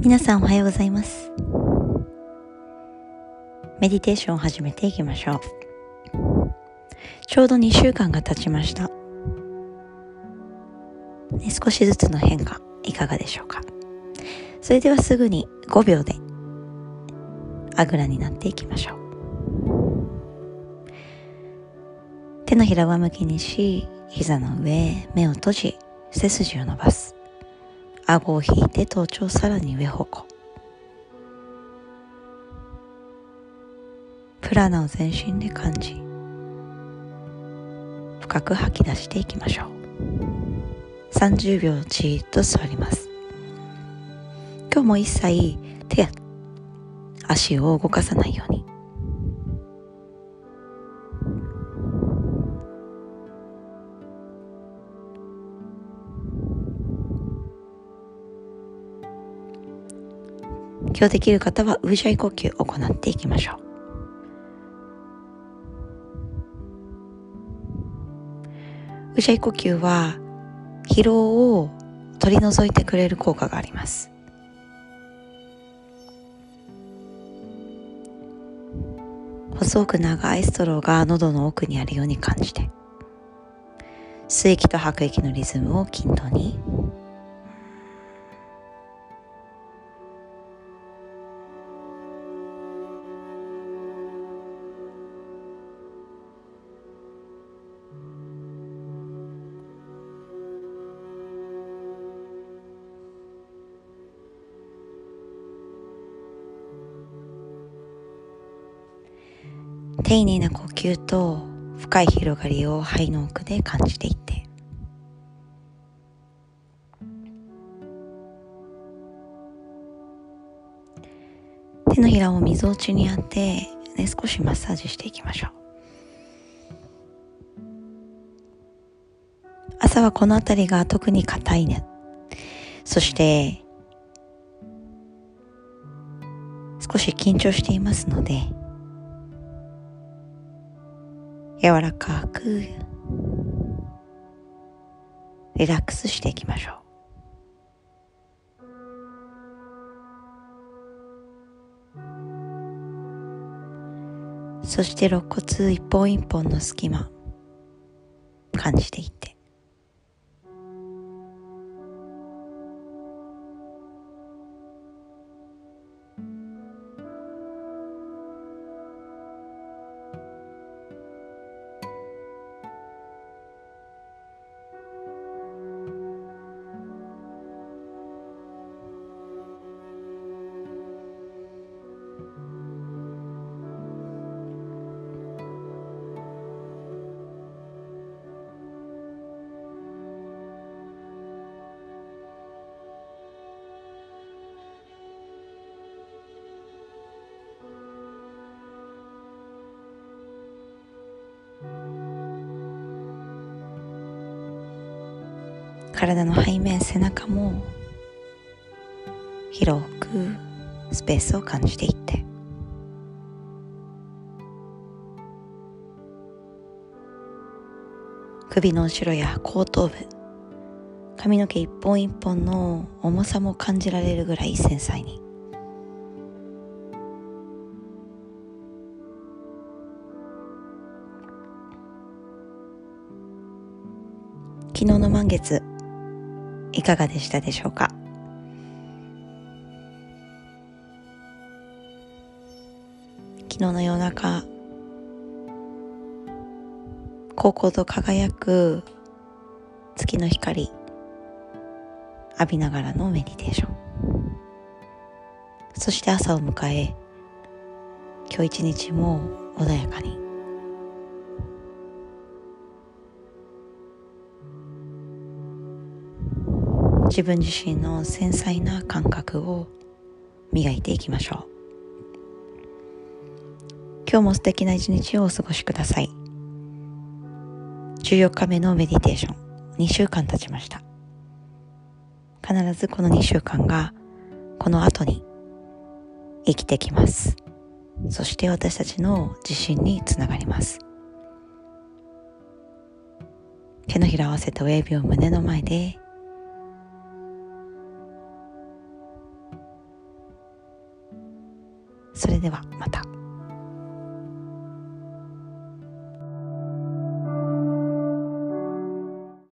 皆さんおはようございます。メディテーションを始めていきましょう。ちょうど2週間が経ちました、ね、少しずつの変化いかがでしょうか。それではすぐに5秒であぐらになっていきましょう。手のひら上向きにし膝の上目を閉じ背筋を伸ばす。顎を引いて頭頂さらに上方向。プラナを全身で感じ深く吐き出していきましょう。30秒じっと座ります。今日も一切手や足を動かさないように。今日できる方はウージャイ呼吸を行っていきましょう。ウージャイ呼吸は疲労を取り除いてくれる効果があります。細く長いストローが喉の奥にあるように感じて吸息と吐く息のリズムを均等に丁寧な呼吸と深い広がりを肺の奥で感じていって。手のひらをみぞおちに当て、ね、少しマッサージしていきましょう。朝はこの辺りが特に硬いね。そして少し緊張していますので柔らかくリラックスしていきましょう。そして肋骨一本一本の隙間感じていって。体の背面背中も広くスペースを感じていって。首の後ろや後頭部髪の毛一本一本の重さも感じられるぐらい繊細に。昨日の満月いかがでしたでしょうか？昨日の夜中高校と輝く月の光浴びながらのメディテーション。そして朝を迎え今日一日も穏やかに自分自身の繊細な感覚を磨いていきましょう。今日も素敵な一日をお過ごしください。14日目のメディテーション。2週間経ちました。必ずこの2週間がこの後に生きてきます。そして私たちの自信につながります。手のひら合わせて親指を胸の前でそれではまた。